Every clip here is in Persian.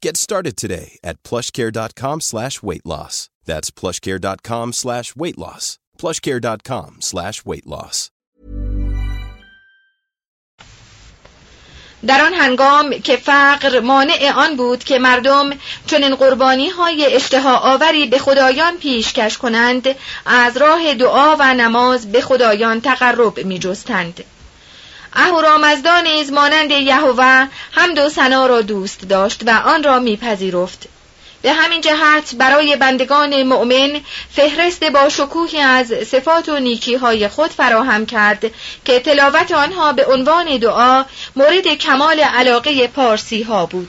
Get started today at plushcare.com slash weight loss. That's plushcare.com slash weight loss. plushcare.com slash weight loss. در آن هنگام که فقر مانع آن بود که مردم چنین قربانی های اشتها آوری به خدایان پیشکش کنند از راه دعا و نماز به خدایان تقرب می جستند. اهورامزدا نیز مانند یهوه حمد و ثنا را دوست داشت و آن را میپذیرفت به همین جهت برای بندگان مؤمن فهرست با شکوهی از صفات و نیکی های خود فراهم کرد که تلاوت آنها به عنوان دعا مورد کمال علاقه پارسی ها بود.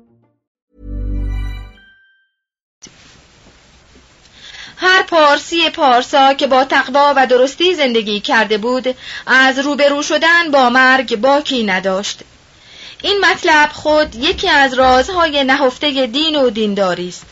هر پارسی پارسا که با تقوا و درستی زندگی کرده بود از روبرو شدن با مرگ باکی نداشت. این مطلب خود یکی از رازهای نهفته دین و دینداری است.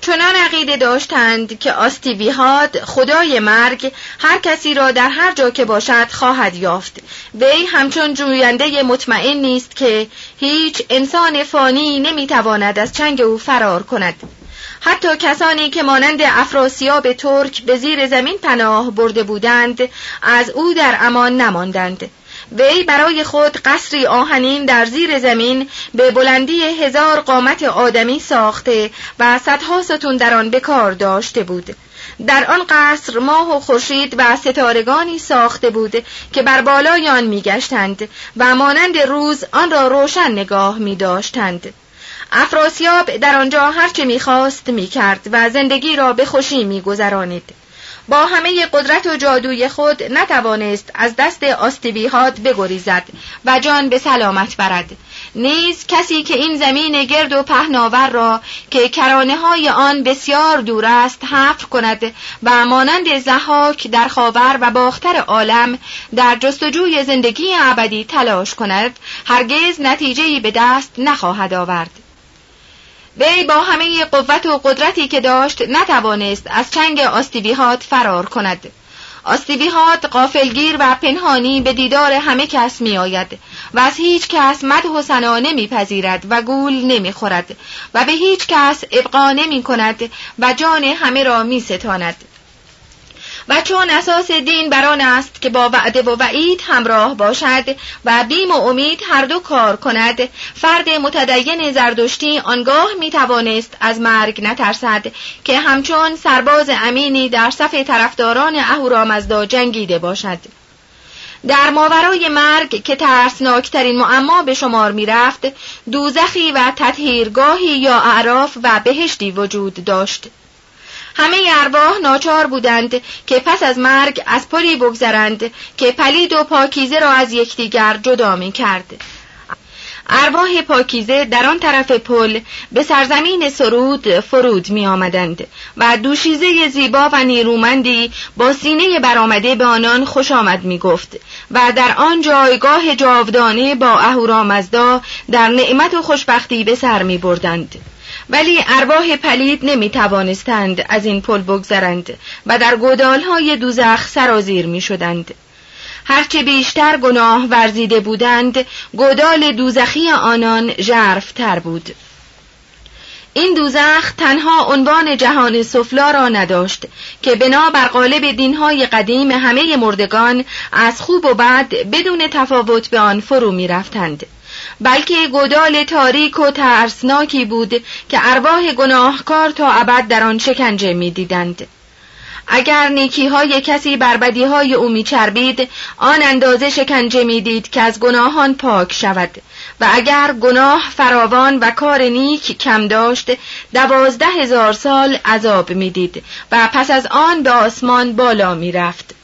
چنان عقیده داشتند که آستیویهاد خدای مرگ هر کسی را در هر جا که باشد خواهد یافت. وی همچون جوینده مطمئن نیست که هیچ انسان فانی نمی‌تواند از چنگ او فرار کند. حتی کسانی که مانند افراسیاب ترک به زیر زمین پناه برده بودند از او در امان نماندند وی برای خود قصری آهنین در زیر زمین به بلندی هزار قامت آدمی ساخته و صدها ستون در آن بکار داشته بود در آن قصر ماه و خورشید و ستارگانی ساخته بود که بر بالای آن میگشتند و مانند روز آن را روشن نگاه می داشتند. افراسیاب در آنجا هرچه می‌خواست می‌کرد و زندگی را به خوشی میگذرانید. با همه قدرت و جادوی خود نتوانست از دست آستیویهات بگریزد و جان به سلامت برد. نیز کسی که این زمین گرد و پهناور را که کرانه های آن بسیار دور است حفر کند و مانند زحاک در خاور و باختر عالم در جستجوی زندگی ابدی تلاش کند هرگز نتیجهای به دست نخواهد آورد. وی با همه قوت و قدرتی که داشت نتوانست از چنگ آستیویهات فرار کند. آستیویهات قافلگیر و پنهانی به دیدار همه کس می آید و از هیچ کس مد و سنا نمی پذیرد و گول نمی خورد و به هیچ کس ابقا نمی کند و جان همه را می ستاند و چون اساس دین بران است که با وعده و وعید همراه باشد و بیم و امید هر دو کار کند فرد متدین زردشتی آنگاه می توانست از مرگ نترسد که همچون سرباز امینی در صف طرفداران اهورامزدا جنگیده باشد. در ماورای مرگ که ترسناکترین معما به شمار می رفت دوزخی و تطهیرگاهی یا اعراف و بهشتی وجود داشت. همه ارواح ناچار بودند که پس از مرگ از پلی بگذرند که پلید و پاکیزه را از یکدیگر جدا می کرد. ارواح پاکیزه در آن طرف پل به سرزمین سرود فرود می آمدند و دوشیزه زیبا و نیرومندی با سینه برآمده به آنان خوش آمد می گفت و در آن جایگاه جاودانه با اهورامزدا در نعمت و خوشبختی به سر می بردند. ولی ارواح پلید نمی توانستند از این پل بگذرند و در گودالهای دوزخ سرازیر می شدند. هرچه بیشتر گناه ورزیده بودند گودال دوزخی آنان ژرفتر بود این دوزخ تنها عنوان جهان سفلا را نداشت که بنا بر قالب دینهای قدیم همه مردگان از خوب و بد بدون تفاوت به آن فرو می رفتند. بلکه گودال تاریک و ترسناکی بود که ارواح گناهکار تا ابد در آن شکنجه می دیدند. اگر نیکی های کسی بر بدی های او میچربید آن اندازه شکنجه می‌دید که از گناهان پاک شود و اگر گناه فراوان و کار نیک کم داشت دوازده هزار سال عذاب می‌دید و پس از آن به آسمان بالا می‌رفت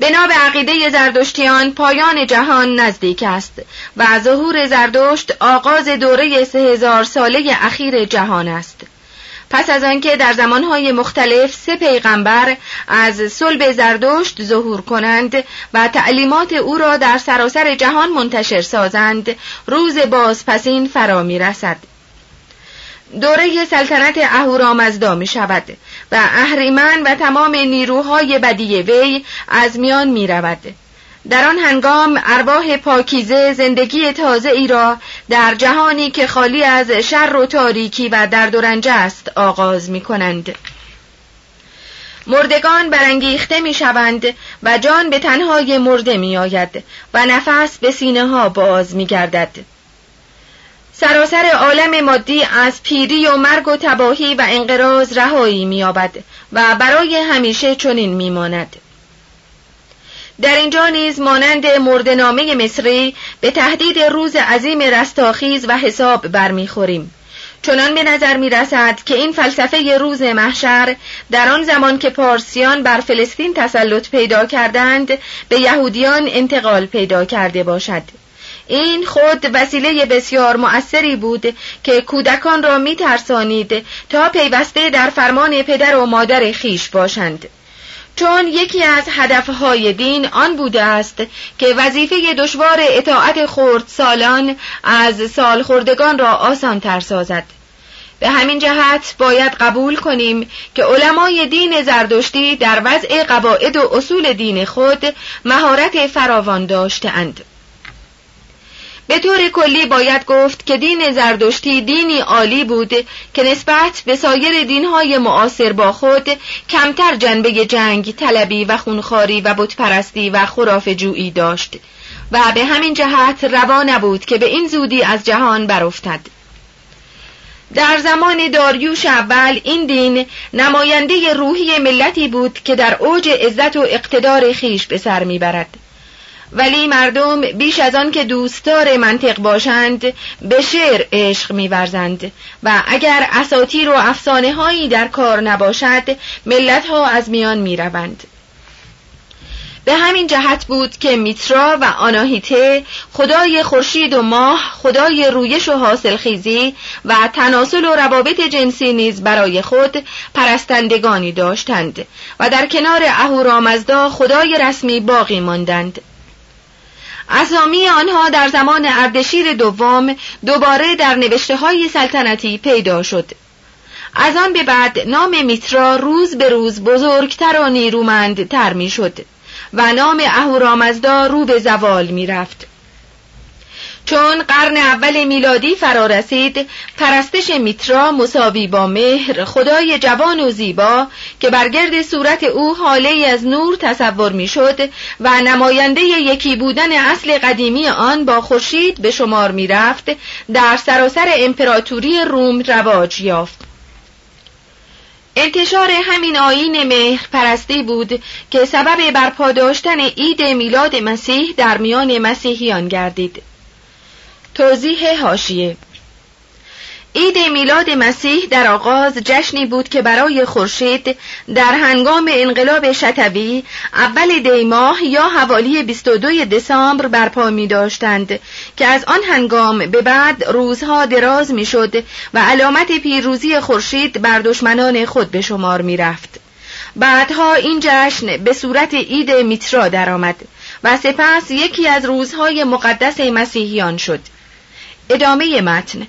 بنا به عقیده زردشتیان پایان جهان نزدیک است و ظهور زردشت آغاز دوره سه هزار ساله اخیر جهان است پس از آنکه در زمانهای مختلف سه پیغمبر از صلب زردشت ظهور کنند و تعلیمات او را در سراسر جهان منتشر سازند روز بازپسین فرا می رسد. دوره سلطنت اهورامزدا می شود و اهریمن و تمام نیروهای بدی وی از میان می رود. در آن هنگام ارواح پاکیزه زندگی تازه ای را در جهانی که خالی از شر و تاریکی و درد و رنج است آغاز می کنند. مردگان برانگیخته می شوند و جان به تنهای مرده می آید و نفس به سینه ها باز می گردد. سراسر عالم مادی از پیری و مرگ و تباهی و انقراض رهایی می و برای همیشه چنین می ماند. در اینجا نیز مانند مردنامه مصری به تهدید روز عظیم رستاخیز و حساب برمیخوریم چنان به نظر می رسد که این فلسفه روز محشر در آن زمان که پارسیان بر فلسطین تسلط پیدا کردند به یهودیان انتقال پیدا کرده باشد این خود وسیله بسیار مؤثری بود که کودکان را می ترسانید تا پیوسته در فرمان پدر و مادر خیش باشند چون یکی از هدفهای دین آن بوده است که وظیفه دشوار اطاعت خورد سالان از سالخوردگان را آسان تر سازد به همین جهت باید قبول کنیم که علمای دین زردشتی در وضع قواعد و اصول دین خود مهارت فراوان داشتهاند. به طور کلی باید گفت که دین زردشتی دینی عالی بود که نسبت به سایر دینهای معاصر با خود کمتر جنبه جنگ، طلبی و خونخاری و بتپرستی و خراف جویی داشت و به همین جهت روا نبود که به این زودی از جهان برافتد. در زمان داریوش اول این دین نماینده روحی ملتی بود که در اوج عزت و اقتدار خیش به سر می‌برد. ولی مردم بیش از آن که دوستدار منطق باشند به شعر عشق میورزند. و اگر اساطیر و افسانه هایی در کار نباشد ملت ها از میان می‌روند. به همین جهت بود که میترا و آناهیته خدای خورشید و ماه خدای رویش و حاصل خیزی و تناسل و روابط جنسی نیز برای خود پرستندگانی داشتند و در کنار اهورامزدا خدای رسمی باقی ماندند. اسامی آنها در زمان اردشیر دوم دوباره در نوشته های سلطنتی پیدا شد. از آن به بعد نام میترا روز به روز بزرگتر و نیرومندتر می‌شد و نام اهورامزدا رو به زوال می‌رفت. چون قرن اول میلادی فرا رسید پرستش میترا مساوی با مهر خدای جوان و زیبا که بر گرد صورت او حاله از نور تصور می‌شد و نماینده یکی بودن اصل قدیمی آن با خورشید به شمار می‌رفت در سراسر امپراتوری روم رواج یافت. انتشار همین آین مهر پرستی بود که سبب برپا داشتن عید میلاد مسیح در میان مسیحیان گردید. توضیح هاشیه عید میلاد مسیح در آغاز جشنی بود که برای خورشید در هنگام انقلاب شتوی اول دی ماه یا حوالی 22 دسامبر برپا می داشتند که از آن هنگام به بعد روزها دراز می شد و علامت پیروزی خورشید بر دشمنان خود به شمار می رفت. بعدها این جشن به صورت عید میترا درآمد و سپس یکی از روزهای مقدس مسیحیان شد. ادامه متن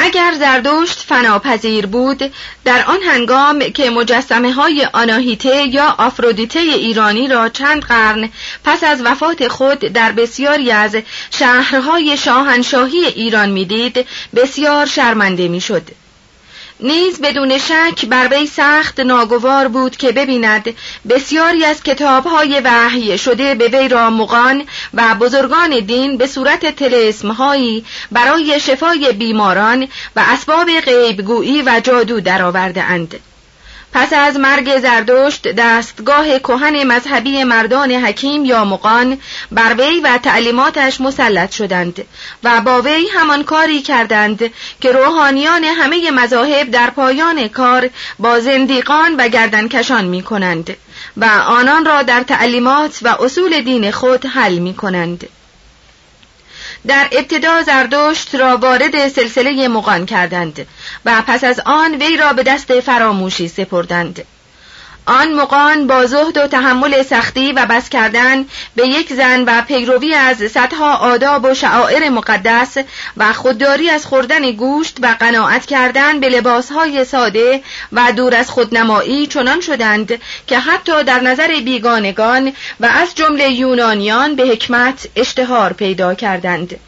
اگر زردشت فناپذیر بود در آن هنگام که مجسمه های آناهیته یا آفرودیته ایرانی را چند قرن پس از وفات خود در بسیاری از شهرهای شاهنشاهی ایران می‌دید بسیار شرمنده می‌شد. نیز بدون شک بر وی سخت ناگوار بود که ببیند بسیاری از کتابهای وحی شده به وی را مغان و بزرگان دین به صورت تلسمهایی برای شفای بیماران و اسباب غیبگویی و جادو درآورده اند. پس از مرگ زردشت دستگاه کهن مذهبی مردان حکیم یا مقان بر وی و تعلیماتش مسلط شدند و با وی همان کاری کردند که روحانیان همه مذاهب در پایان کار با زندیقان و گردنکشان می کنند و آنان را در تعلیمات و اصول دین خود حل می کنند. در ابتدا زردشت را وارد سلسله مغان کردند و پس از آن وی را به دست فراموشی سپردند. آن مقان با زهد و تحمل سختی و بس کردن به یک زن و پیروی از صدها آداب و شعائر مقدس و خودداری از خوردن گوشت و قناعت کردن به لباسهای ساده و دور از خودنمایی چنان شدند که حتی در نظر بیگانگان و از جمله یونانیان به حکمت اشتهار پیدا کردند.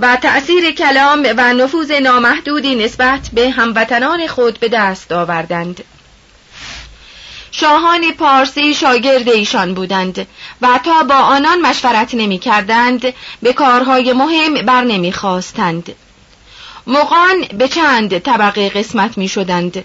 و تأثیر کلام و نفوذ نامحدودی نسبت به هموطنان خود به دست آوردند. شاهان پارسی شاگرد ایشان بودند و تا با آنان مشورت نمی کردند به کارهای مهم بر نمی خواستند. مقان به چند طبقه قسمت می شدند.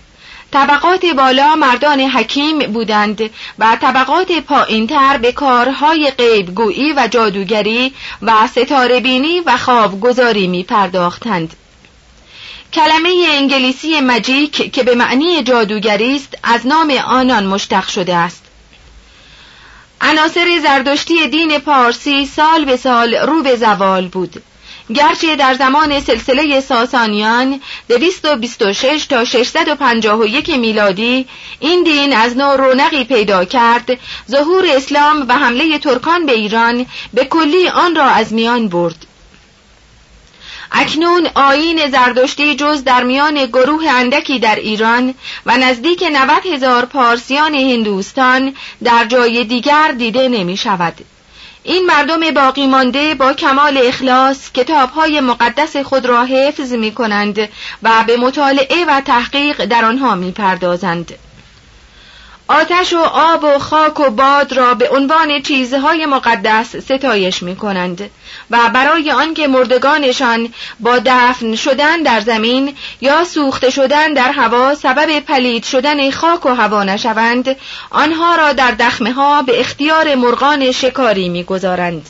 طبقات بالا مردان حکیم بودند و طبقات پایینتر به کارهای غیبگویی و جادوگری و ستاره بینی و خوابگذاری می پرداختند. کلمه انگلیسی مجیک که به معنی جادوگری است از نام آنان مشتق شده است. عناصر زردشتی دین پارسی سال به سال رو به زوال بود. گرچه در زمان سلسله ساسانیان 226 تا 651 میلادی این دین از نو رونقی پیدا کرد. ظهور اسلام و حمله ترکان به ایران به کلی آن را از میان برد. اکنون آین زردشتی جز در میان گروه اندکی در ایران و نزدیک 90 هزار پارسیان هندوستان در جای دیگر دیده نمی شود. این مردم باقی مانده با کمال اخلاص کتاب های مقدس خود را حفظ می کنند و به مطالعه و تحقیق در آنها می پردازند. آتش و آب و خاک و باد را به عنوان چیزهای مقدس ستایش می کنند و برای آنکه مردگانشان با دفن شدن در زمین یا سوخته شدن در هوا سبب پلید شدن خاک و هوا نشوند آنها را در دخمه ها به اختیار مرغان شکاری می‌گذارند.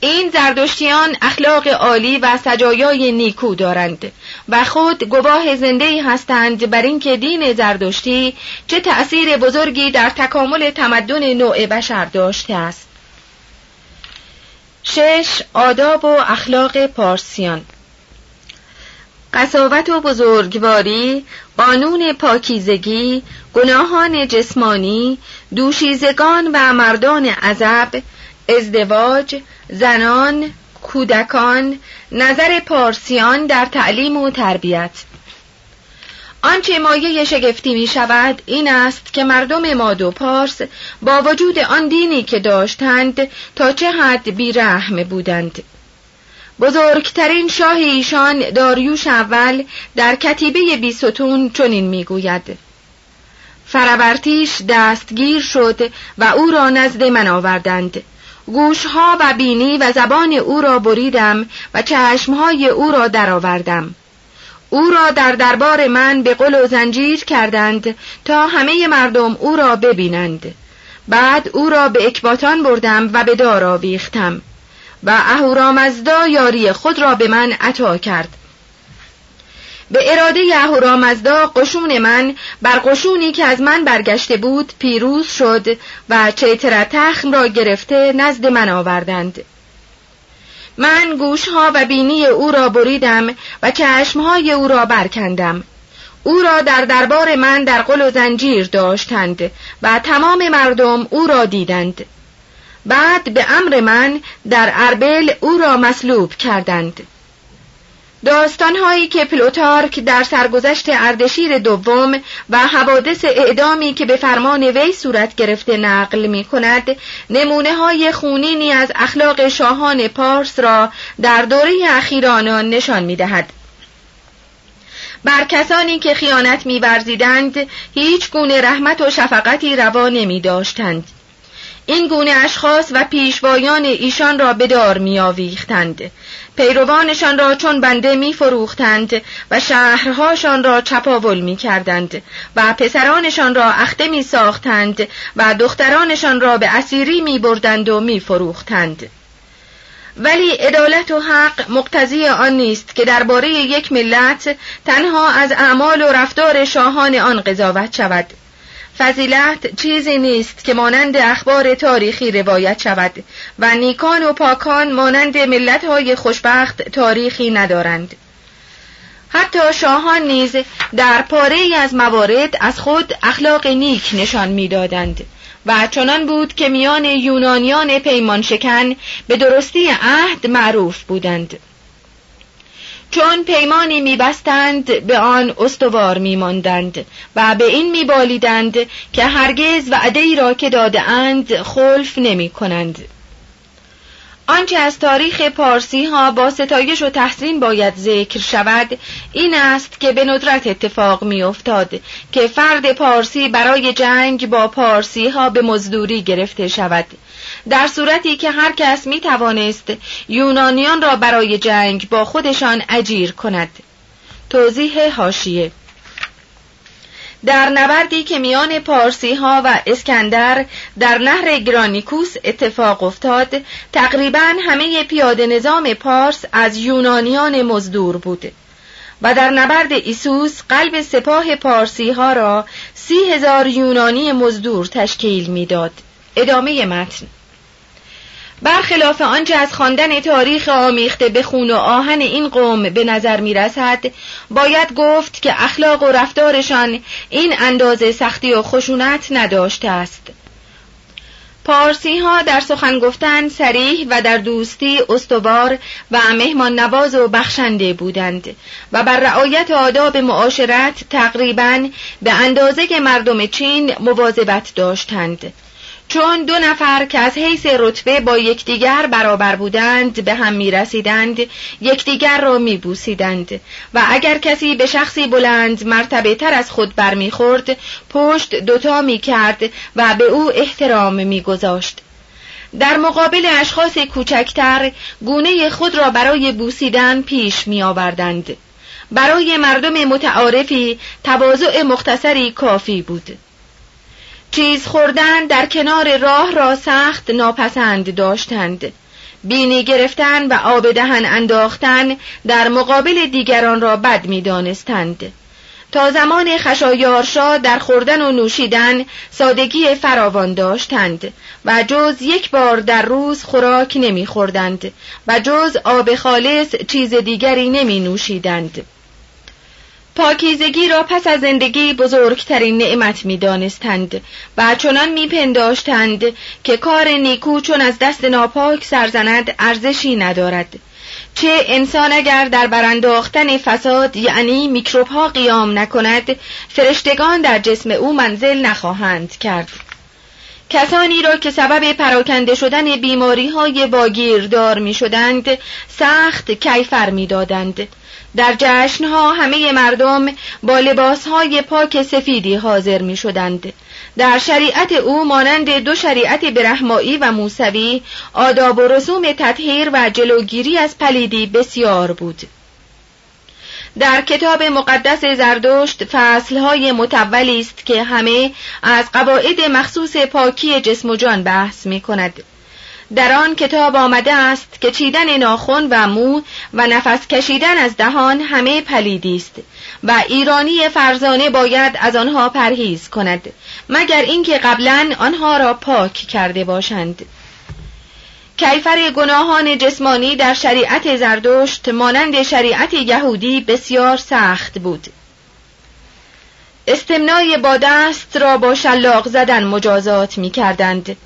این زردشتیان اخلاق عالی و سجایای نیکو دارند. و خود گواه زنده هستند بر اینکه دین زردشتی چه تأثیر بزرگی در تکامل تمدن نوع بشر داشته است. شش آداب و اخلاق پارسیان. قصاوت و بزرگواری قانون پاکیزگی گناهان جسمانی دوشیزگان و مردان عذب ازدواج زنان کودکان نظر پارسیان در تعلیم و تربیت. آنچه مایه شگفتی می شود این است که مردم مادو پارس با وجود آن دینی که داشتند تا چه حد بیرحم بودند. بزرگترین شاه ایشان داریوش اول در کتیبه بیستون چنین می‌گوید فرورتیش دستگیر شد و او را نزد من آوردند. گوشها و بینی و زبان او را بریدم و چشمهای او را درآوردم. او را در دربار من به قل و زنجیر کردند تا همه مردم او را ببینند. بعد او را به اکباتان بردم و به دار آویختم و اهورامزدا یاری خود را به من عطا کرد. به اراده اهورامزدا قشون من بر قشونی که از من برگشته بود پیروز شد و چیتر تخم را گرفته نزد من آوردند. من گوشها و بینی او را بریدم و چشمهای او را برکندم. او را در دربار من در قل و زنجیر داشتند و تمام مردم او را دیدند. بعد به امر من در اربل او را مصلوب کردند. داستانهایی که پلوتارک در سرگذشت اردشیر دوم و حوادث اعدامی که به فرمان وی صورت گرفته نقل می کند نمونه های خونینی از اخلاق شاهان پارس را در دوره اخیر آنان نشان می دهد. بر کسانی که خیانت میورزیدند هیچ گونه رحمت و شفقتی روا نمی داشتند. این گونه اشخاص و پیشوایان ایشان را به دار می آویختند. پیروانشان را چون بنده می فروختند و شهرهاشان را چپاول می کردند و پسرانشان را اخته می ساختند و دخترانشان را به اسیری می بردند و می فروختند. ولی عدالت و حق مقتضی آن نیست که درباره یک ملت تنها از اعمال و رفتار شاهان آن قضاوت شود فضیلت چیزی نیست که مانند اخبار تاریخی روایت شود و نیکان و پاکان مانند ملتهای خوشبخت تاریخی ندارند. حتی شاهان نیز در پاره از موارد از خود اخلاق نیک نشان می‌دادند و چنان بود که میان یونانیان پیمان شکن به درستی عهد معروف بودند. چون پیمانی میبستند به آن استوار میماندند و به این میبالیدند که هرگز وعده ای را که داده اند خلف نمی کنند. آنچه از تاریخ پارسی ها با ستایش و تحسین باید ذکر شود این است که به ندرت اتفاق می افتاد که فرد پارسی برای جنگ با پارسی ها به مزدوری گرفته شود در صورتی که هر کس می توانست یونانیان را برای جنگ با خودشان اجیر کند. توضیح هاشیه در نبردی که میان پارسی ها و اسکندر در نهر گرانیکوس اتفاق افتاد تقریبا همه پیاده نظام پارس از یونانیان مزدور بود و در نبرد ایسوس قلب سپاه پارسی ها را سی هزار یونانی مزدور تشکیل می‌داد. ادامه متن. برخلاف آنچه از خواندن تاریخ آمیخته به خون و آهن این قوم به نظر می رسد باید گفت که اخلاق و رفتارشان این اندازه سختی و خشونت نداشته است. پارسی ها در سخن گفتن سریح و در دوستی استوار و مهمان نواز و بخشنده بودند و بر رعایت آداب معاشرت تقریبا به اندازه مردم چین مواظبت داشتند. چون دو نفر که از حیث رتبه با یکدیگر برابر بودند به هم می رسیدند یکدیگر را می بوسیدند و اگر کسی به شخصی بلند مرتبه تر از خود برمیخورد پشت دوتا می کرد و به او احترام می گذاشت. در مقابل اشخاص کوچکتر گونه خود را برای بوسیدن پیش می آوردند. برای مردم متعارفی تواضع مختصری کافی بود. چیز خوردن در کنار راه را سخت ناپسند داشتند بینی گرفتن و آب دهن انداختن در مقابل دیگران را بد می دانستند. تا زمان خشایارشا در خوردن و نوشیدن سادگی فراوان داشتند و جز یک بار در روز خوراک نمی خوردند و جز آب خالص چیز دیگری نمی نوشیدند. پاکیزگی را پس از زندگی بزرگترین نعمت می دانستند و چنان می پنداشتند که کار نیکو چون از دست ناپاک سرزند ارزشی ندارد چه انسان اگر در برانداختن فساد یعنی میکروب ها قیام نکند فرشتگان در جسم او منزل نخواهند کرد کسانی را که سبب پراکنده شدن بیماری های باگیردار می شدند سخت کیفر می دادند. در جشنها همه مردم با لباسهای پاک سفیدی حاضر می شدند. در شریعت او مانند دو شریعت برهمایی و موسوی آداب و رسوم تطهیر و جلوگیری از پلیدی بسیار بود در کتاب مقدس زردشت فصلهای متولی است که همه از قواعد مخصوص پاکی جسم و جان بحث می کند. در آن کتاب آمده است که چیدن ناخن و مو و نفس کشیدن از دهان همه پلیدی است و ایرانی فرزانه باید از آنها پرهیز کند مگر اینکه قبلا آنها را پاک کرده باشند. کیفر گناهان جسمانی در شریعت زردشت مانند شریعت یهودی بسیار سخت بود. استمنای با دست را با شلاق زدن مجازات می کردند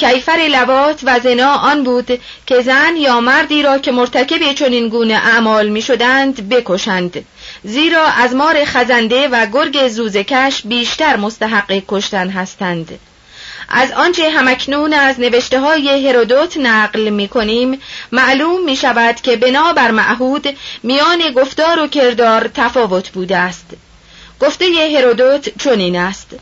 کیفر لوات و زنا آن بود که زن یا مردی را که مرتکب چنین گونه اعمال می شدند بکشند زیرا از مار خزنده و گرگ زوزکش بیشتر مستحق کشتن هستند. از آنچه همکنون از نوشته های هرودوت نقل می کنیم معلوم می شود که بنابر معهود میان گفتار و کردار تفاوت بوده است. گفته هرودوت چنین است.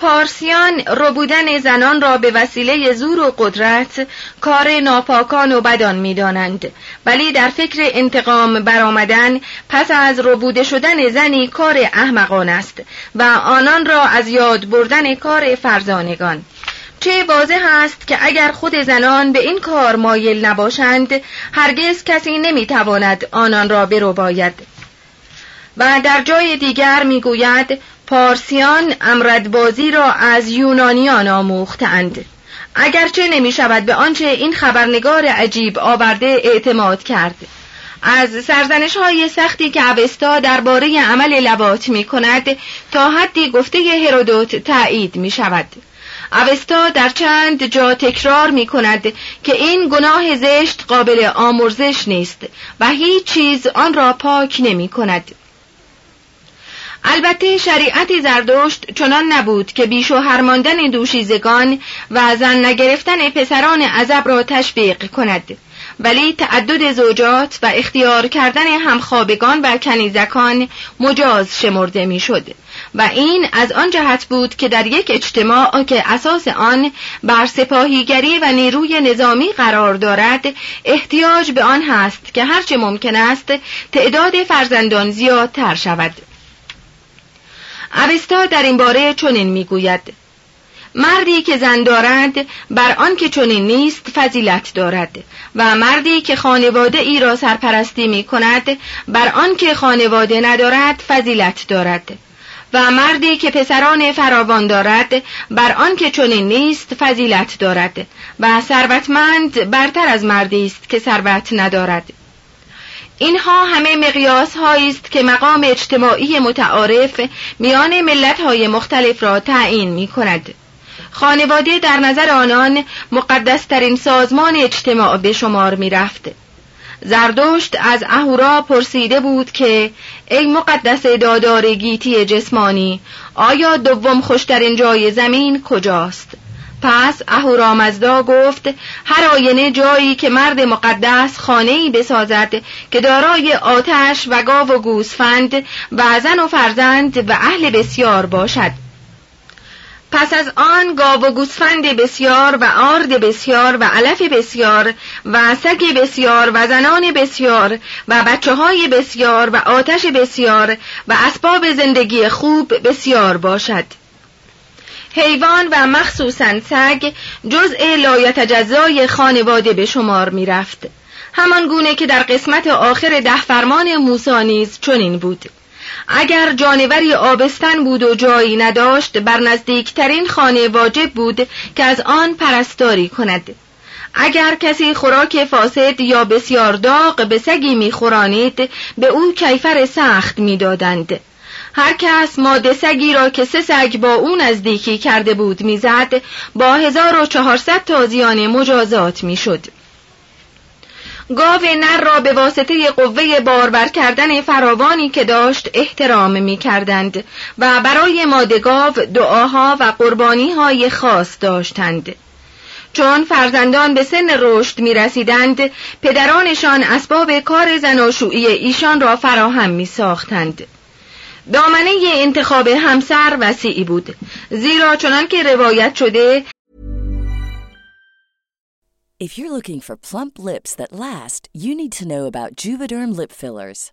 پارسیان ربودن زنان را به وسیله زور و قدرت کار ناپاکان و بدان می‌دانند. ولی در فکر انتقام برآمدن پس از ربوده شدن زنی کار احمقان است و آنان را از یاد بردن کار فرزانگان. چه واضح است که اگر خود زنان به این کار مایل نباشند هرگز کسی نمی‌تواند آنان را برو باید و در جای دیگر می‌گوید پارسیان امردبازی را از یونانیان آموختند. اگرچه نمی شود به آنچه این خبرنگار عجیب آورده اعتماد کرد. از سرزنش های سختی که اوستا درباره عمل لبات می کند تا حدی گفته هرودوت تایید می شود اوستا در چند جا تکرار می کند که این گناه زشت قابل آمرزش نیست و هیچ چیز آن را پاک نمی کند البته شریعت زردشت چنان نبود که بیش و هرماندن دوشیزگان و زن نگرفتن پسران عذب را تشویق کند. ولی تعدد زوجات و اختیار کردن همخوابگان و کنیزکان مجاز شمرده می‌شد و این از آن جهت بود که در یک اجتماع که اساس آن بر سپاهیگری و نیروی نظامی قرار دارد احتیاج به آن هست که هرچه ممکن است تعداد فرزندان زیادتر شود. اوستا در این باره چنین می‌گوید. مردی که زن دارد بر آن که چنین نیست فضیلت دارد. و مردی که خانواده ای را سرپرستی می کند بر آن که خانواده ندارد فضیلت دارد. و مردی که پسران فراوان دارد بر آن که چنین نیست فضیلت دارد. و ثروتمند برتر از مردی است که ثروت ندارد. اینها همه مقیاس است که مقام اجتماعی متعارف میان ملت های مختلف را تعیین می کند. خانواده در نظر آنان مقدسترین سازمان اجتماع به شمار می رفت. زردشت از اهورا پرسیده بود که ای مقدس دادار گیتی جسمانی آیا دوم خوشترین جای زمین کجاست؟ پس اهورامزدا گفت هر آینه جایی که مرد مقدس خانه‌ای بسازد که دارای آتش و گاو و گوسفند و زن و فرزند و اهل بسیار باشد. پس از آن گاو و گوسفند بسیار و آرد بسیار و علف بسیار و سگ بسیار و زنان بسیار و بچه های بسیار و آتش بسیار و اسباب زندگی خوب بسیار باشد. حیوان و مخصوصا سگ جزء لایتجزای خانواده به شمار می رفت. همان گونه که در قسمت آخر ده فرمان موسا نیز چنین بود. اگر جانوری آبستن بود و جایی نداشت بر نزدیکترین خانه واجب بود که از آن پرستاری کند. اگر کسی خوراک فاسد یا بسیار داغ به سگی میخورانید به او کیفر سخت می‌دادند. هر کس ماده سگی را که سه سگ با او نزدیکی کرده بود می‌زد با 1400 تازیان مجازات می‌شد. گاو نر را به واسطه قوه باربر کردن فراوانی که داشت احترام می کردند و برای ماده گاو دعاها و قربانی های خاص داشتند چون فرزندان به سن رشد می رسیدند پدرانشان اسباب کار زناشویی ایشان را فراهم می ساختند دامنه انتخاب همسر وسیعی بود زیرا چنان که روایت شده If you're looking for plump lips that last, you need to know about Juvederm lip fillers.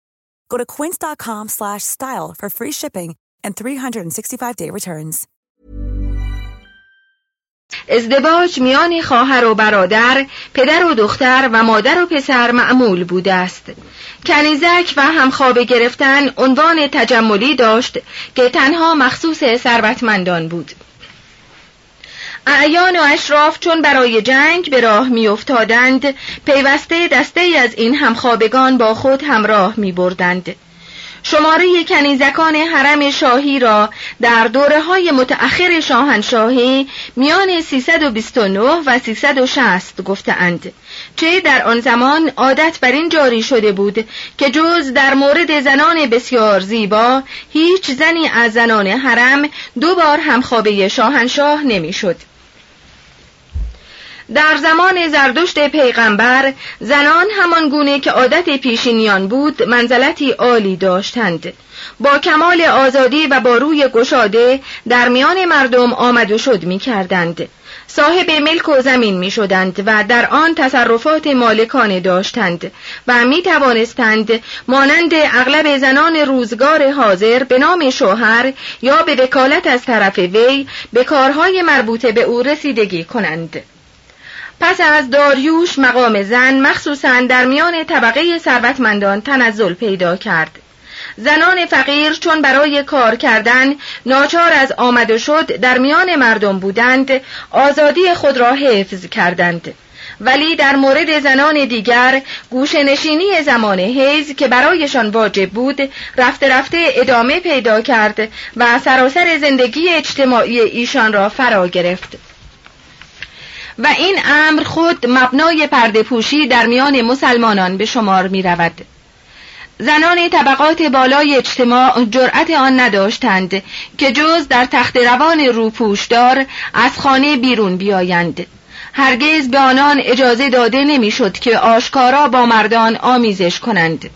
Go to quince.com slash style for free shipping and 365-day returns. ازدواج میان خواهر و برادر، پدر و دختر و مادر و پسر معمول بوده است. کنیزک و همخوابه گرفتن عنوان تجملی داشت که تنها مخصوص ثروتمندان بود. اعیان و اشراف چون برای جنگ به راه میافتادند پیوسته دسته از این همخوابگان با خود همراه می بردند. شماره کنیزکان حرم شاهی را در دوره های متأخر شاهنشاهی میان 329 و 360 گفتند چه در آن زمان عادت بر این جاری شده بود که جز در مورد زنان بسیار زیبا هیچ زنی از زنان حرم دو بار همخوابه شاهنشاه نمی‌شد. در زمان زردشت پیغمبر زنان همان گونه که عادت پیشینیان بود منزلتی عالی داشتند با کمال آزادی و با روی گشاده در میان مردم آمد و شد می کردند. صاحب ملک و زمین می شدند و در آن تصرفات مالکانه داشتند و می توانستند مانند اغلب زنان روزگار حاضر به نام شوهر یا به وکالت از طرف وی به کارهای مربوطه به او رسیدگی کنند. پس از داریوش مقام زن مخصوصا در میان طبقه ثروتمندان تنزل پیدا کرد. زنان فقیر چون برای کار کردن ناچار از آمد و شد در میان مردم بودند آزادی خود را حفظ کردند. ولی در مورد زنان دیگر گوشنشینی زمان حیز که برایشان واجب بود رفته رفته ادامه پیدا کرد و سراسر زندگی اجتماعی ایشان را فرا گرفت. و این امر خود مبنای پرده پوشی در میان مسلمانان به شمار می رود. زنان طبقات بالای اجتماع جرأت آن نداشتند که جز در تخت روان روپوشدار از خانه بیرون بیایند. هرگز به آنان اجازه داده نمی‌شد که آشکارا با مردان آمیزش کنند.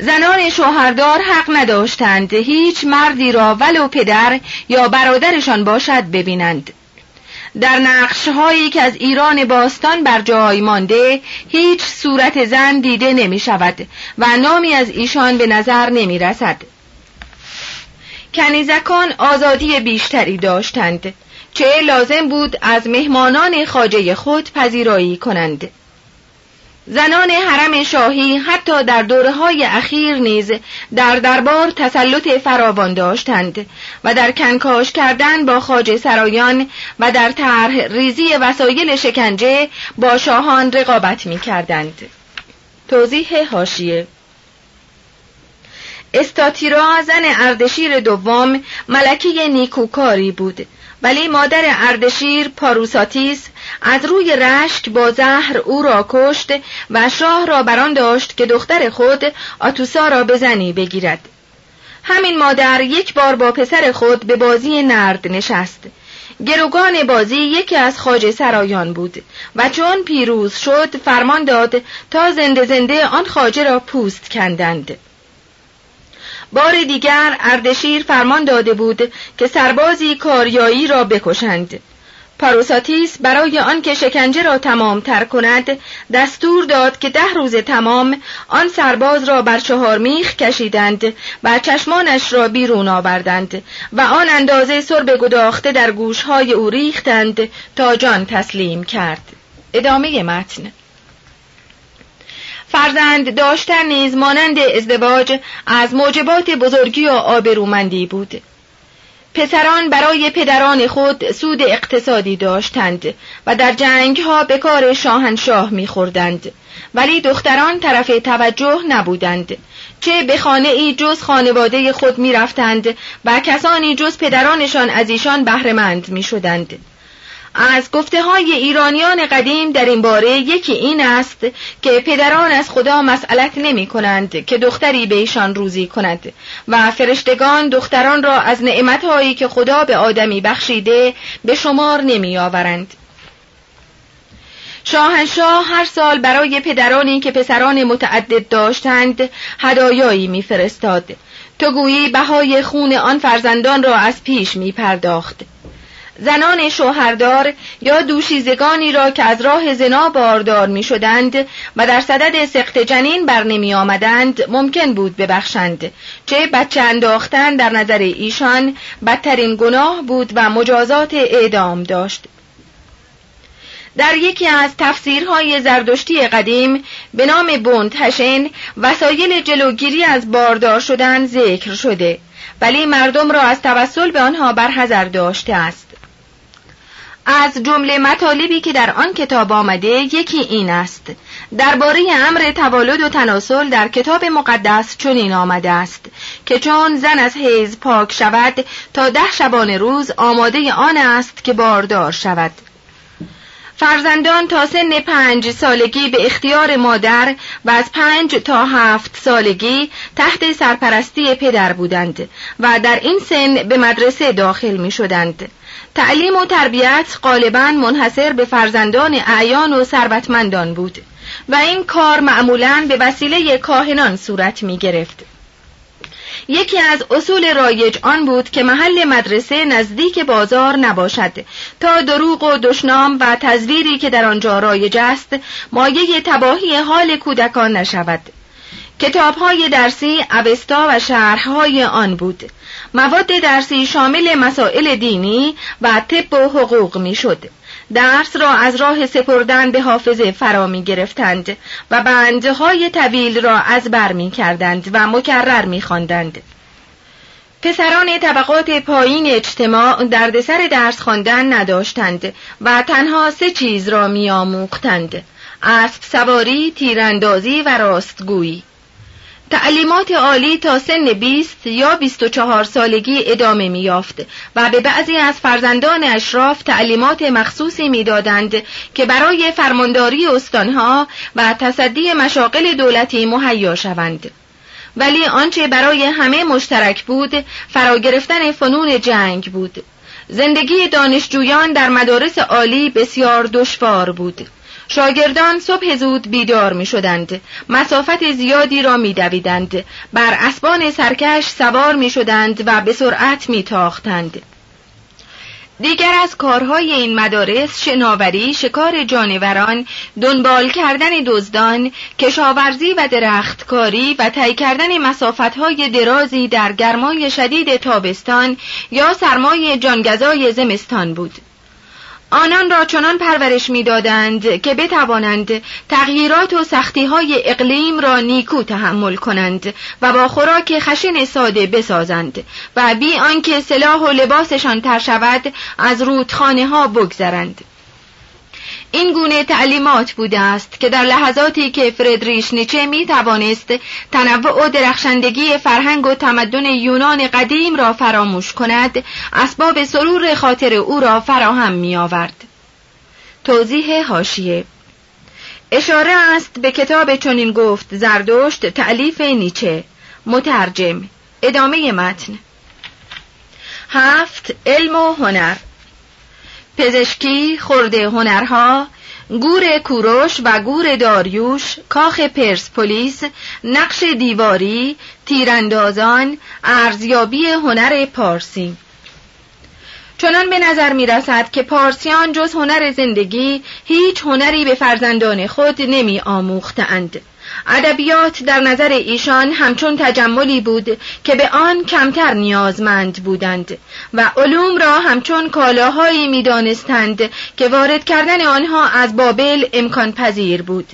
زنان شوهردار حق نداشتند هیچ مردی را ولو پدر یا برادرشان باشد ببینند. در نقش هایی که از ایران باستان بر جای مانده هیچ صورت زن دیده نمی شود و نامی از ایشان به نظر نمی رسد. کنیزکان آزادی بیشتری داشتند چه لازم بود از مهمانان خاجه خود پذیرایی کنند. زنان حرم شاهی حتی در دوره های اخیر نیز در دربار تسلط فراوان داشتند و در کنکاش کردن با خاج سرایان و در طرح ریزی وسایل شکنجه با شاهان رقابت می کردند. توضیح هاشیه استاتیرا زن اردشیر دوم ملکه نیکوکاری بود ولی مادر اردشیر پاروساتیس از روی رشک با زهر او را کشت و شاه را بران داشت که دختر خود آتوسا را به زنی بگیرد. همین مادر یک بار با پسر خود به بازی نرد نشست. گروگان بازی یکی از خاج سرایان بود و چون پیروز شد فرمان داد تا زنده زنده آن خاجه را پوست کندند. بار دیگر اردشیر فرمان داده بود که سربازی کاریایی را بکشند. پاروساتیس برای آنکه شکنجه را تمام تر کند دستور داد که ده روز تمام آن سرباز را بر چهار میخ کشیدند و چشمانش را بیرون آوردند و آن اندازه سرب گداخته در گوشهای او ریختند تا جان تسلیم کرد. ادامه متن. فرزند داشتن نیز مانند ازدواج از موجبات بزرگی و آبرومندی بود. پسران برای پدران خود سود اقتصادی داشتند و در جنگ ها به کار شاهنشاه میخوردند. ولی دختران طرف توجه نبودند. چه به خانه ای جز خانواده خود می‌رفتند و کسانی جز پدرانشان از ایشان بهرهمند می‌شدند. از گفته های ایرانیان قدیم در این باره یکی این است که پدران از خدا مسئلت نمی کنند که دختری به ایشان روزی کند و فرشتگان دختران را از نعمتهایی که خدا به آدمی بخشیده به شمار نمی آورند. شاهنشاه هر سال برای پدرانی که پسران متعدد داشتند هدایایی میفرستاد تو گویی بهای خون آن فرزندان را از پیش می پرداخت زنان شوهردار یا دوشیزگانی را که از راه زنا باردار می شدند و در صدد سخت جنین بر نمی آمدند ممکن بود ببخشند. چه بچه انداختن در نظر ایشان بدترین گناه بود و مجازات اعدام داشت. در یکی از تفسیرهای زردشتی قدیم به نام هشین وسایل جلوگیری از باردار شدن ذکر شده ولی مردم را از توسل به آنها برحذر داشته است. از جمله مطالبی که در آن کتاب آمده یکی این است درباره امر توالد و تناسل در کتاب مقدس چنین آمده است که چون زن از حیز پاک شود تا ده شبانه روز آماده آن است که باردار شود فرزندان تا سن پنج سالگی به اختیار مادر و از پنج تا هفت سالگی تحت سرپرستی پدر بودند و در این سن به مدرسه داخل می شدند. تعلیم و تربیت غالبا منحصر به فرزندان اعیان و ثروتمندان بود و این کار معمولا به وسیله کاهنان صورت می گرفت. یکی از اصول رایج آن بود که محل مدرسه نزدیک بازار نباشد تا دروغ و دشنام و تزویری که در آنجا رایج است مایه تباهی حال کودکان نشود کتابهای درسی اوستا و شرحهای آن بود مواد درسی شامل مسائل دینی و طب و حقوق می‌شد. درس را از راه سپردن به حافظه فرا می گرفتند و بندهای طویل را از بر می کردند و مکرر می خواندند. پسران طبقات پایین اجتماع دردسر درس خواندن نداشتند و تنها سه چیز را می آموختند. اسب سواری، تیراندازی و راستگویی. تعلیمات عالی تا سن 20 یا 24 سالگی ادامه می یافت و به بعضی از فرزندان اشراف تعلیمات مخصوصی می‌دادند که برای فرمانداری استانها و تصدی مشاقل دولتی مهیا شوند. ولی آنچه برای همه مشترک بود فرا گرفتن فنون جنگ بود. زندگی دانشجویان در مدارس عالی بسیار دشوار بود. شاگردان صبح زود بیدار می شدند مسافت زیادی را می دویدند بر اسبان سرکش سوار می شدند و به سرعت می تاختند دیگر از کارهای این مدارس شناوری، شکار جانوران، دنبال کردن دزدان، کشاورزی و درختکاری و طی کردن مسافتهای درازی در گرمای شدید تابستان یا سرمای جانگزای زمستان بود. آنان را چنان پرورش می‌دادند که بتوانند تغییرات و سختی های اقلیم را نیکو تحمل کنند و با خوراک خشن ساده بسازند و بی آنکه سلاح و لباسشان تر شود از رودخانه ها بگذرند. این گونه تعلیمات بوده است که در لحظاتی که فردریش نیچه می توانست تنوع و درخشندگی فرهنگ و تمدن یونان قدیم را فراموش کند اسباب سرور خاطر او را فراهم می آورد. توضیح هاشیه اشاره است به کتاب چنین گفت زردشت تعلیف نیچه. مترجم. ادامه متن. هفت علم و هنر. پزشکی خورده هنرها گور کوروش و گور داریوش کاخ پرسپولیس نقش دیواری تیراندازان ارزیابی هنر پارسی چنان به نظر می رسد که پارسیان جز هنر زندگی هیچ هنری به فرزندان خود نمی آموختند. ادبیات در نظر ایشان همچون تجملی بود که به آن کمتر نیازمند بودند و علوم را همچون کالاهایی می‌دانستند که وارد کردن آنها از بابل امکان پذیر بود.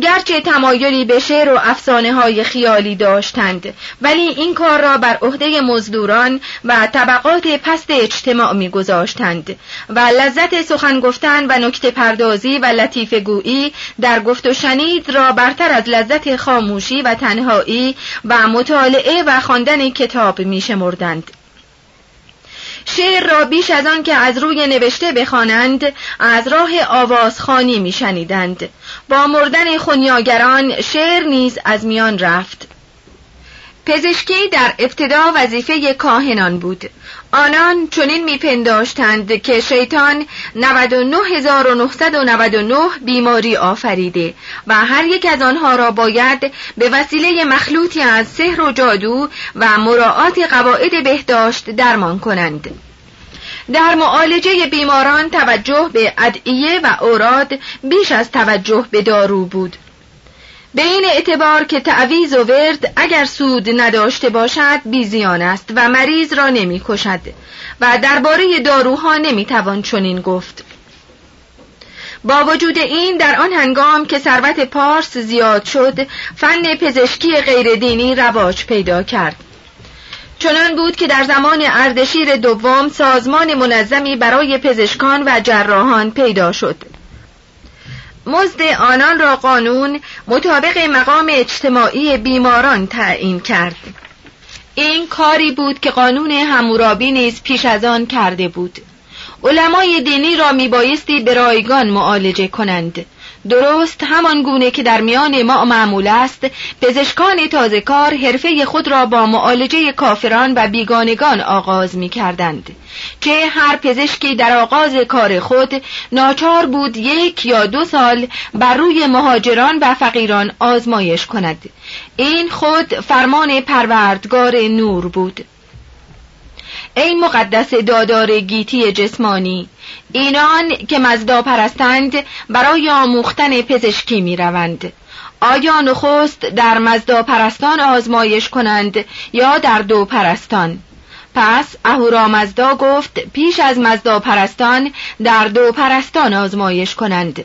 گرچه تمایلی به شعر و افسانه های خیالی داشتند ولی این کار را بر عهده مزدوران و طبقات پست اجتماع میگذاشتند و لذت سخن گفتن و نکته پردازی و لطیف گویی در گفت و شنید را برتر از لذت خاموشی و تنهایی و مطالعه و خواندن کتاب میشمردند. شعر را بیش از آن که از روی نوشته بخوانند از راه آوازخانی میشنیدند. با مردن خونیاگران شعر نیز از میان رفت. پزشکی در ابتدا وظیفه کاهنان بود. آنان چنین میپنداشتند که شیطان 99999 بیماری آفریده و هر یک از آنها را باید به وسیله مخلوطی از سحر و جادو و مراعات قواعد بهداشت درمان کنند. در معالجه بیماران توجه به ادعیه و اوراد بیش از توجه به دارو بود. به این اعتبار که تعویز و ورد اگر سود نداشته باشد بیزیان است و مریض را نمی کشد و درباره داروها نمی توان چنین گفت. با وجود این در آن هنگام که ثروت پارس زیاد شد فن پزشکی غیر دینی رواج پیدا کرد. چنان بود که در زمان اردشیر دوم سازمان منظمی برای پزشکان و جراحان پیدا شد. مزد آنان را قانون مطابق مقام اجتماعی بیماران تعیین کرد. این کاری بود که قانون همورابی نیز پیش از آن کرده بود. علمای دینی را میبایستی به رایگان معالجه کنند. درست همان گونه که در میان ما معمول است. پزشکان تازه کار حرفه خود را با معالجه کافران و بیگانگان آغاز می کردند چه هر پزشکی در آغاز کار خود ناچار بود یک یا دو سال بر روی مهاجران و فقیران آزمایش کند. این خود فرمان پروردگار نور بود. ای مقدس دادار گیتی جسمانی اینان که مزدا پرستند برای آموختن پزشکی می روند. آیا نخست در مزدا پرستان آزمایش کنند یا در دو پرستان؟ پس اهورا مزدا گفت پیش از مزدا پرستان در دو پرستان آزمایش کنند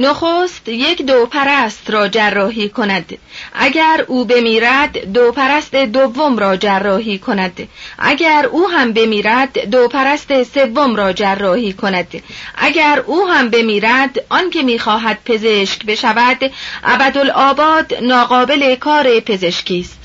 نخست یک دو پرست را جراحی کند. اگر او بمیرد دو پرست دوم را جراحی کند. اگر او هم بمیرد دو پرست سوم را جراحی کند. اگر او هم بمیرد آنکه می‌خواهد پزشک بشود ابدالآباد ناقابل کار پزشکی است.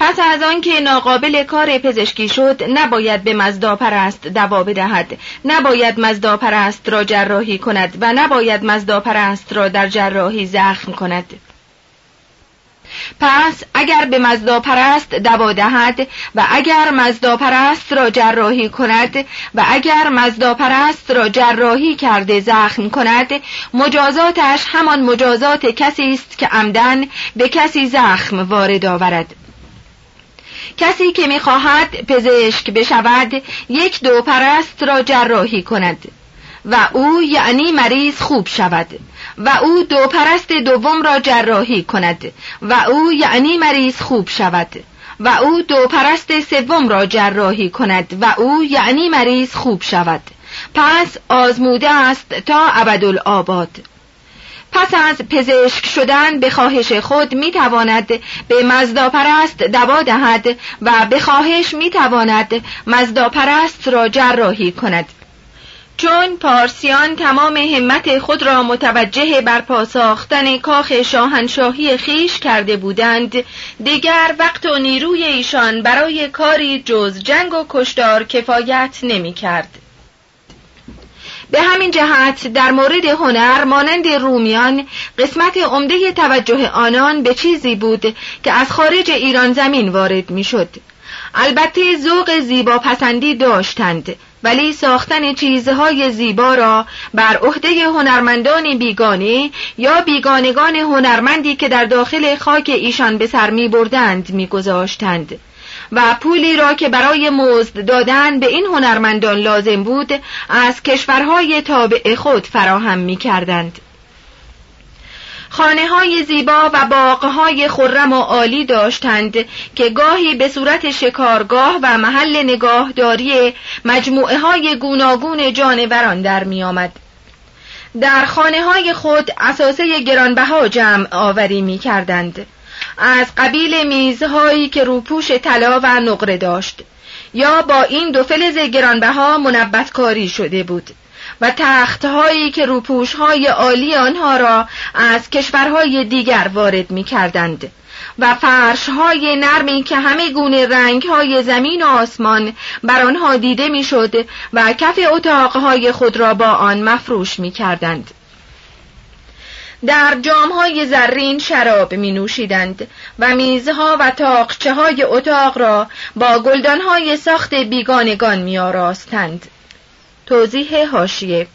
پس از آنکه ناقابل کار پزشکی شد نباید به مزدا پرست دوا بدهد. نباید مزدا پرست را جراحی کند و نباید مزدا پرست را در جراحی زخم کند. پس اگر به مزدا پرست دوا دهد و اگر مزدا پرست را جراحی کند و اگر مزدا پرست را جراحی کرده زخم کند مجازاتش همان مجازات کسی است که عمدن به کسی زخم وارد آورد. کسی که می‌خواهد پزشک بشود یک دو پرست را جراحی کند و او یعنی مریض خوب شود و او دو پرست دوم را جراحی کند و او یعنی مریض خوب شود و او دو پرست سوم را جراحی کند و او یعنی مریض خوب شود. پس آزموده است تا ابدالآباد. پس از پزشک شدن به خواهش خود می تواند به مزداپرست دوا دهد و به خواهش می تواند مزداپرست را جراحی کند چون پارسیان تمام همت خود را متوجه بر ساختن کاخ شاهنشاهی خیش کرده بودند دیگر وقت و نیروی ایشان برای کاری جز جنگ و کشتار کفایت نمی کرد. به همین جهت در مورد هنر مانند رومیان قسمت عمده توجه آنان به چیزی بود که از خارج ایران زمین وارد می شد. البته ذوق زیبا پسندی داشتند ولی ساختن چیزهای زیبا را بر عهده هنرمندان بیگانه یا بیگانگان هنرمندی که در داخل خاک ایشان به سر می بردند می گذاشتند. و پولی را که برای مزد دادن به این هنرمندان لازم بود از کشورهای تابع خود فراهم می کردند. خانه های زیبا و باغهای خرم و عالی داشتند که گاهی به صورت شکارگاه و محل نگاهداری مجموعه های گوناگون جانوران در می آمد. در خانه های خود اساسه گرانبها جمع آوری می کردند. از قبیل میزهایی که روپوش طلا و نقره داشت یا با این دو فلز گرانبها منبتکاری شده بود و تختهایی که روپوشهای عالی آنها را از کشورهای دیگر وارد می کردند و فرشهای نرمی که همه گونه رنگهای زمین و آسمان بر آنها دیده می‌شد و کف اتاقهای خود را با آن مفروش می کردند. در جامهای زرین شراب می نوشیدند و میزها و تاقچه های اتاق را با گلدانهای ساخت بیگانگان می آراستند. توضیح هاشیه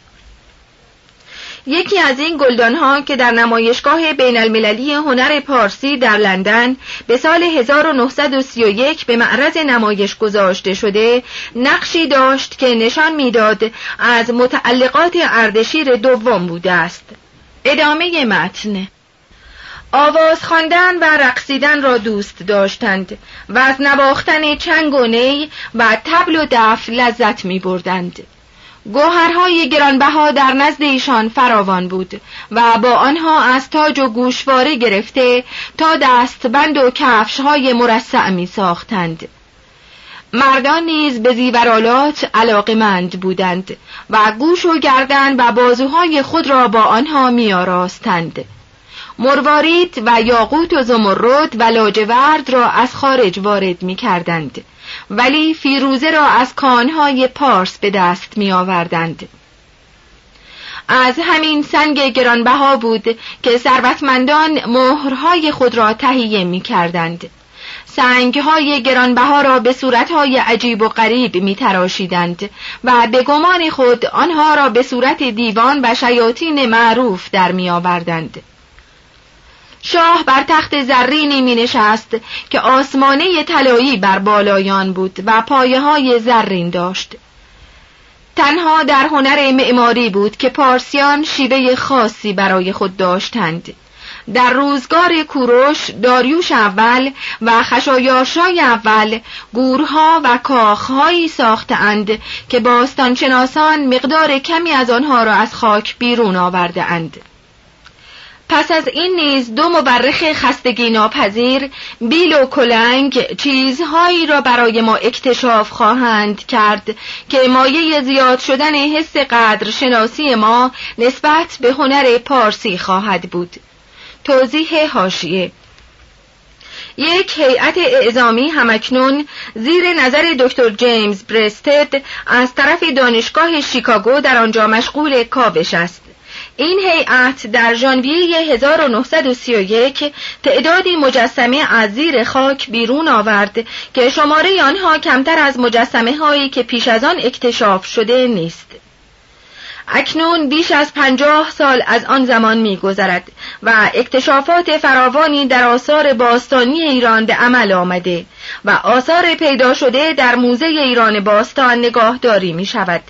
یکی از این گلدانها که در نمایشگاه بین المللی هنر پارسی در لندن به سال 1931 به معرض نمایش گذاشته شده نقشی داشت که نشان می‌داد از متعلقات اردشیر دوم بوده است ادامه متن آواز خواندن و رقصیدن را دوست داشتند و از نواختن چنگ و نی و تبل و دف لذت می بردند. گوهرهای گرانبها در نزد ایشان فراوان بود و با آنها از تاج و گوشواره گرفته تا دستبند و کفشهای مرسع می ساختند. مردان نیز به زیورالات علاقمند بودند و گوش و گردن و بازوهای خود را با آنها میاراستند مروارید و یاقوت و زمرد و لاجورد را از خارج وارد می کردند ولی فیروزه را از کانهای پارس به دست می آوردند. از همین سنگ گرانبها بود که ثروتمندان مهرهای خود را تهیه می کردند. سنگ های گرانبها را به صورت های عجیب و غریب می تراشیدند و به گمان خود آنها را به صورت دیوان و شیاطین معروف در می آوردند. شاه بر تخت زرینی می نشست که آسمانه طلایی بر بالایان بود و پایه های زرین داشت. تنها در هنر معماری بود که پارسیان شیوه خاصی برای خود داشتند. در روزگار کوروش داریوش اول و خشایارشای اول گورها و کاخهایی ساختند که باستانشناسان مقدار کمی از آنها را از خاک بیرون آورده اند. پس از این نیز دو مورخ خستگی ناپذیر بیل و کلنگ چیزهایی را برای ما اکتشاف خواهند کرد که مایه زیاد شدن حس قدر شناسی ما نسبت به هنر پارسی خواهد بود توضیح هاشیه یک هیئت اعزامی همکنون زیر نظر دکتر جیمز برستد از طرف دانشگاه شیکاگو در آنجا مشغول کاوش است. این هیئت در ژانویه 1931 تعدادی مجسمه از زیر خاک بیرون آورد که شماره آنها کمتر از مجسمه هایی که پیش از آن اکتشاف شده نیست. اکنون بیش از پنجاه سال از آن زمان میگذرد و اکتشافات فراوانی در آثار باستانی ایران به عمل آمده و آثار پیدا شده در موزه ایران باستان نگاهداری می شود.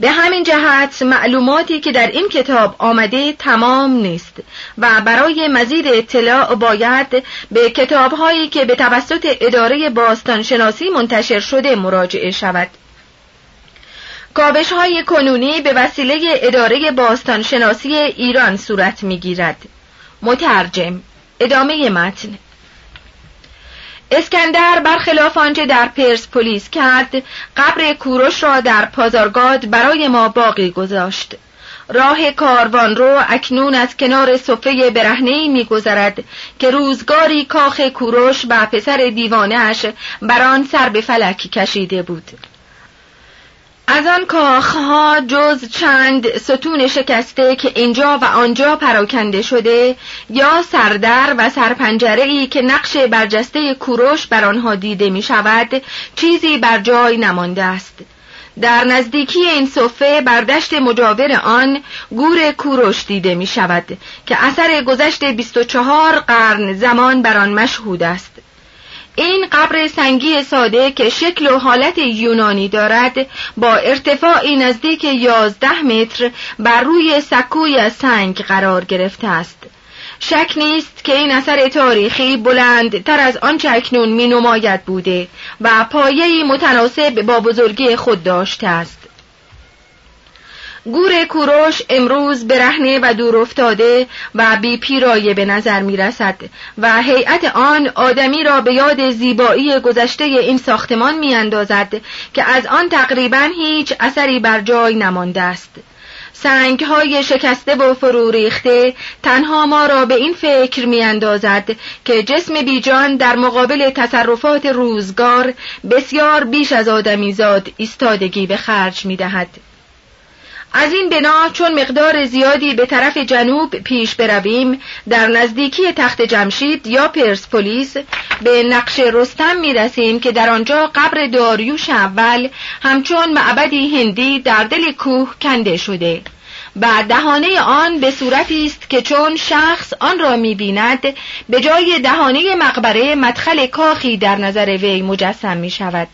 به همین جهت معلوماتی که در این کتاب آمده تمام نیست و برای مزید اطلاع باید به کتابهایی که به توسط اداره باستانشناسی منتشر شده مراجعه شود. کابش های کنونی به وسیله اداره باستانشناسی ایران صورت می گیرد. مترجم ادامه متن. اسکندر برخلاف آنچه در پرسپولیس کرد قبر کوروش را در پازارگاد برای ما باقی گذاشت. راه کاروان رو اکنون از کنار صفه برهنهی میگذرد که روزگاری کاخ کوروش و پسر دیوانش بر آن سر به فلک کشیده بود. از آن کاخها جز چند ستون شکسته که اینجا و آنجا پراکنده شده یا سردر و سرپنجره ای که نقش برجسته کوروش بر آنها دیده می شود چیزی بر جای نمانده است. در نزدیکی این صفه بر دشت مجاور آن گور کوروش دیده می شود که اثر گذشت 24 قرن زمان بر آن مشهود است. این قبر سنگی ساده که شکل و حالت یونانی دارد با ارتفاعی نزدیک 11 متر بر روی سکوی سنگ قرار گرفته است. شک نیست که این اثر تاریخی بلند تر از آنچه اکنون می نماید بوده و پایه‌ای متناسب با بزرگی خود داشته است. گور کوروش امروز برهنه و دور افتاده و بی پیرایه به نظر می رسد و هیئت آن آدمی را به یاد زیبایی گذشته این ساختمان می اندازد که از آن تقریبا هیچ اثری بر جای نمانده است سنگ های شکسته و فرو ریخته تنها ما را به این فکر می اندازد که جسم بیجان در مقابل تصرفات روزگار بسیار بیش از آدمیزاد ایستادگی به خرج می دهد. از این بنا چون مقدار زیادی به طرف جنوب پیش برویم در نزدیکی تخت جمشید یا پرسپولیس به نقش رستم می رسیم که در آنجا قبر داریوش اول همچون معبدی هندی در دل کوه کنده شده. و دهانه آن به صورتی است که چون شخص آن را می بیند به جای دهانه مقبره مدخل کاخی در نظر وی مجسم می شود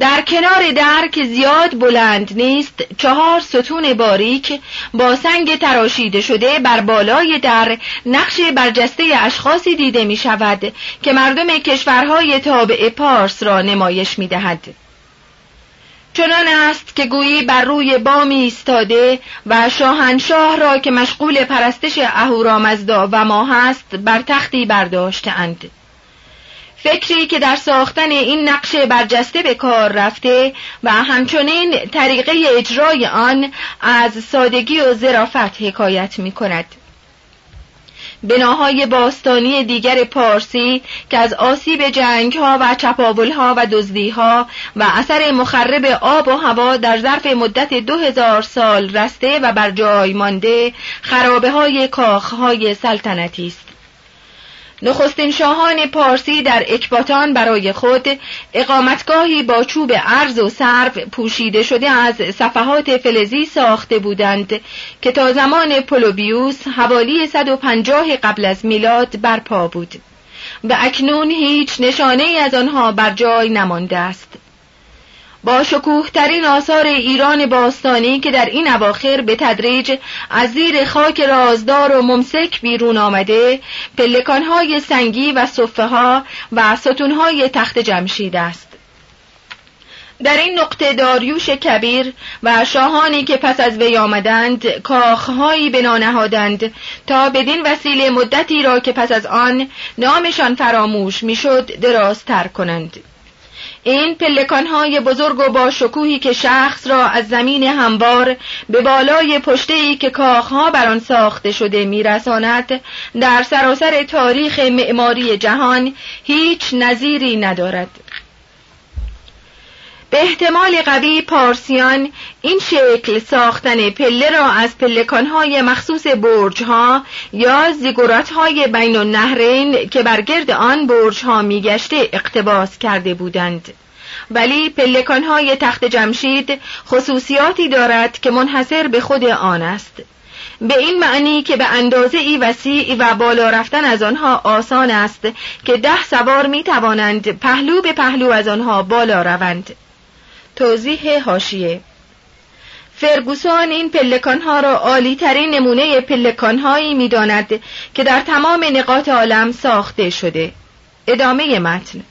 در کنار در که زیاد بلند نیست چهار ستون باریک با سنگ تراشیده شده بر بالای در نقش برجسته اشخاصی دیده می شود که مردم کشورهای تابع پارس را نمایش می دهد. چنان است که گویی بر روی بامی ایستاده و شاهنشاه را که مشغول پرستش اهورامزدا و ما هست بر تختی برداشته اند. فکری که در ساختن این نقش برجسته به کار رفته و همچنین طریقه اجرای آن از سادگی و ظرافت حکایت می کند. بناهای باستانی دیگر پارسی که از آسیب جنگ ها و چپاول ها و دزدی ها و اثر مخرب آب و هوا در ظرف مدت دو هزار سال رسته و بر جای مانده خرابه های کاخ های سلطنتی است. نخستین شاهان پارسی در اکباتان برای خود اقامتگاهی با چوب عرض و سرف پوشیده شده از صفحات فلزی ساخته بودند که تا زمان پولوبیوس حوالی 150 قبل از میلاد برپا بود. و اکنون هیچ نشانه از آنها بر جای نمانده است. با شکوه ترین آثار ایران باستانی که در این اواخر به تدریج از زیر خاک رازدار و ممسک بیرون آمده پلکانهای سنگی و صفه ها و ستونهای تخت جمشید است. در این نقطه داریوش کبیر و شاهانی که پس از وی آمدند کاخهایی بنا نهادند تا بدین وسیله مدتی را که پس از آن نامشان فراموش می‌شد درازتر کنند. این پلکانهای بزرگ و با شکوهی که شخص را از زمین هموار به بالای پشته که کاخها بر آن ساخته شده میرساند در سراسر تاریخ معماری جهان هیچ نظیری ندارد. به احتمال قوی پارسیان این شکل ساختن پله را از پلکانهای مخصوص برجها یا زیگوراتهای بین النهرین که بر گرد آن برجها میگشته اقتباس کرده بودند. ولی پلکانهای تخت جمشید خصوصیاتی دارد که منحصر به خود آن است. به این معنی که به اندازه ای وسیع و بالا رفتن از آنها آسان است که ده سوار می توانند پهلو به پهلو از آنها بالا روند. توضیح هاشیه فرگوسان این پلکانها را عالی ترین نمونه پلکانهایی می داند که در تمام نقاط عالم ساخته شده. ادامه متن.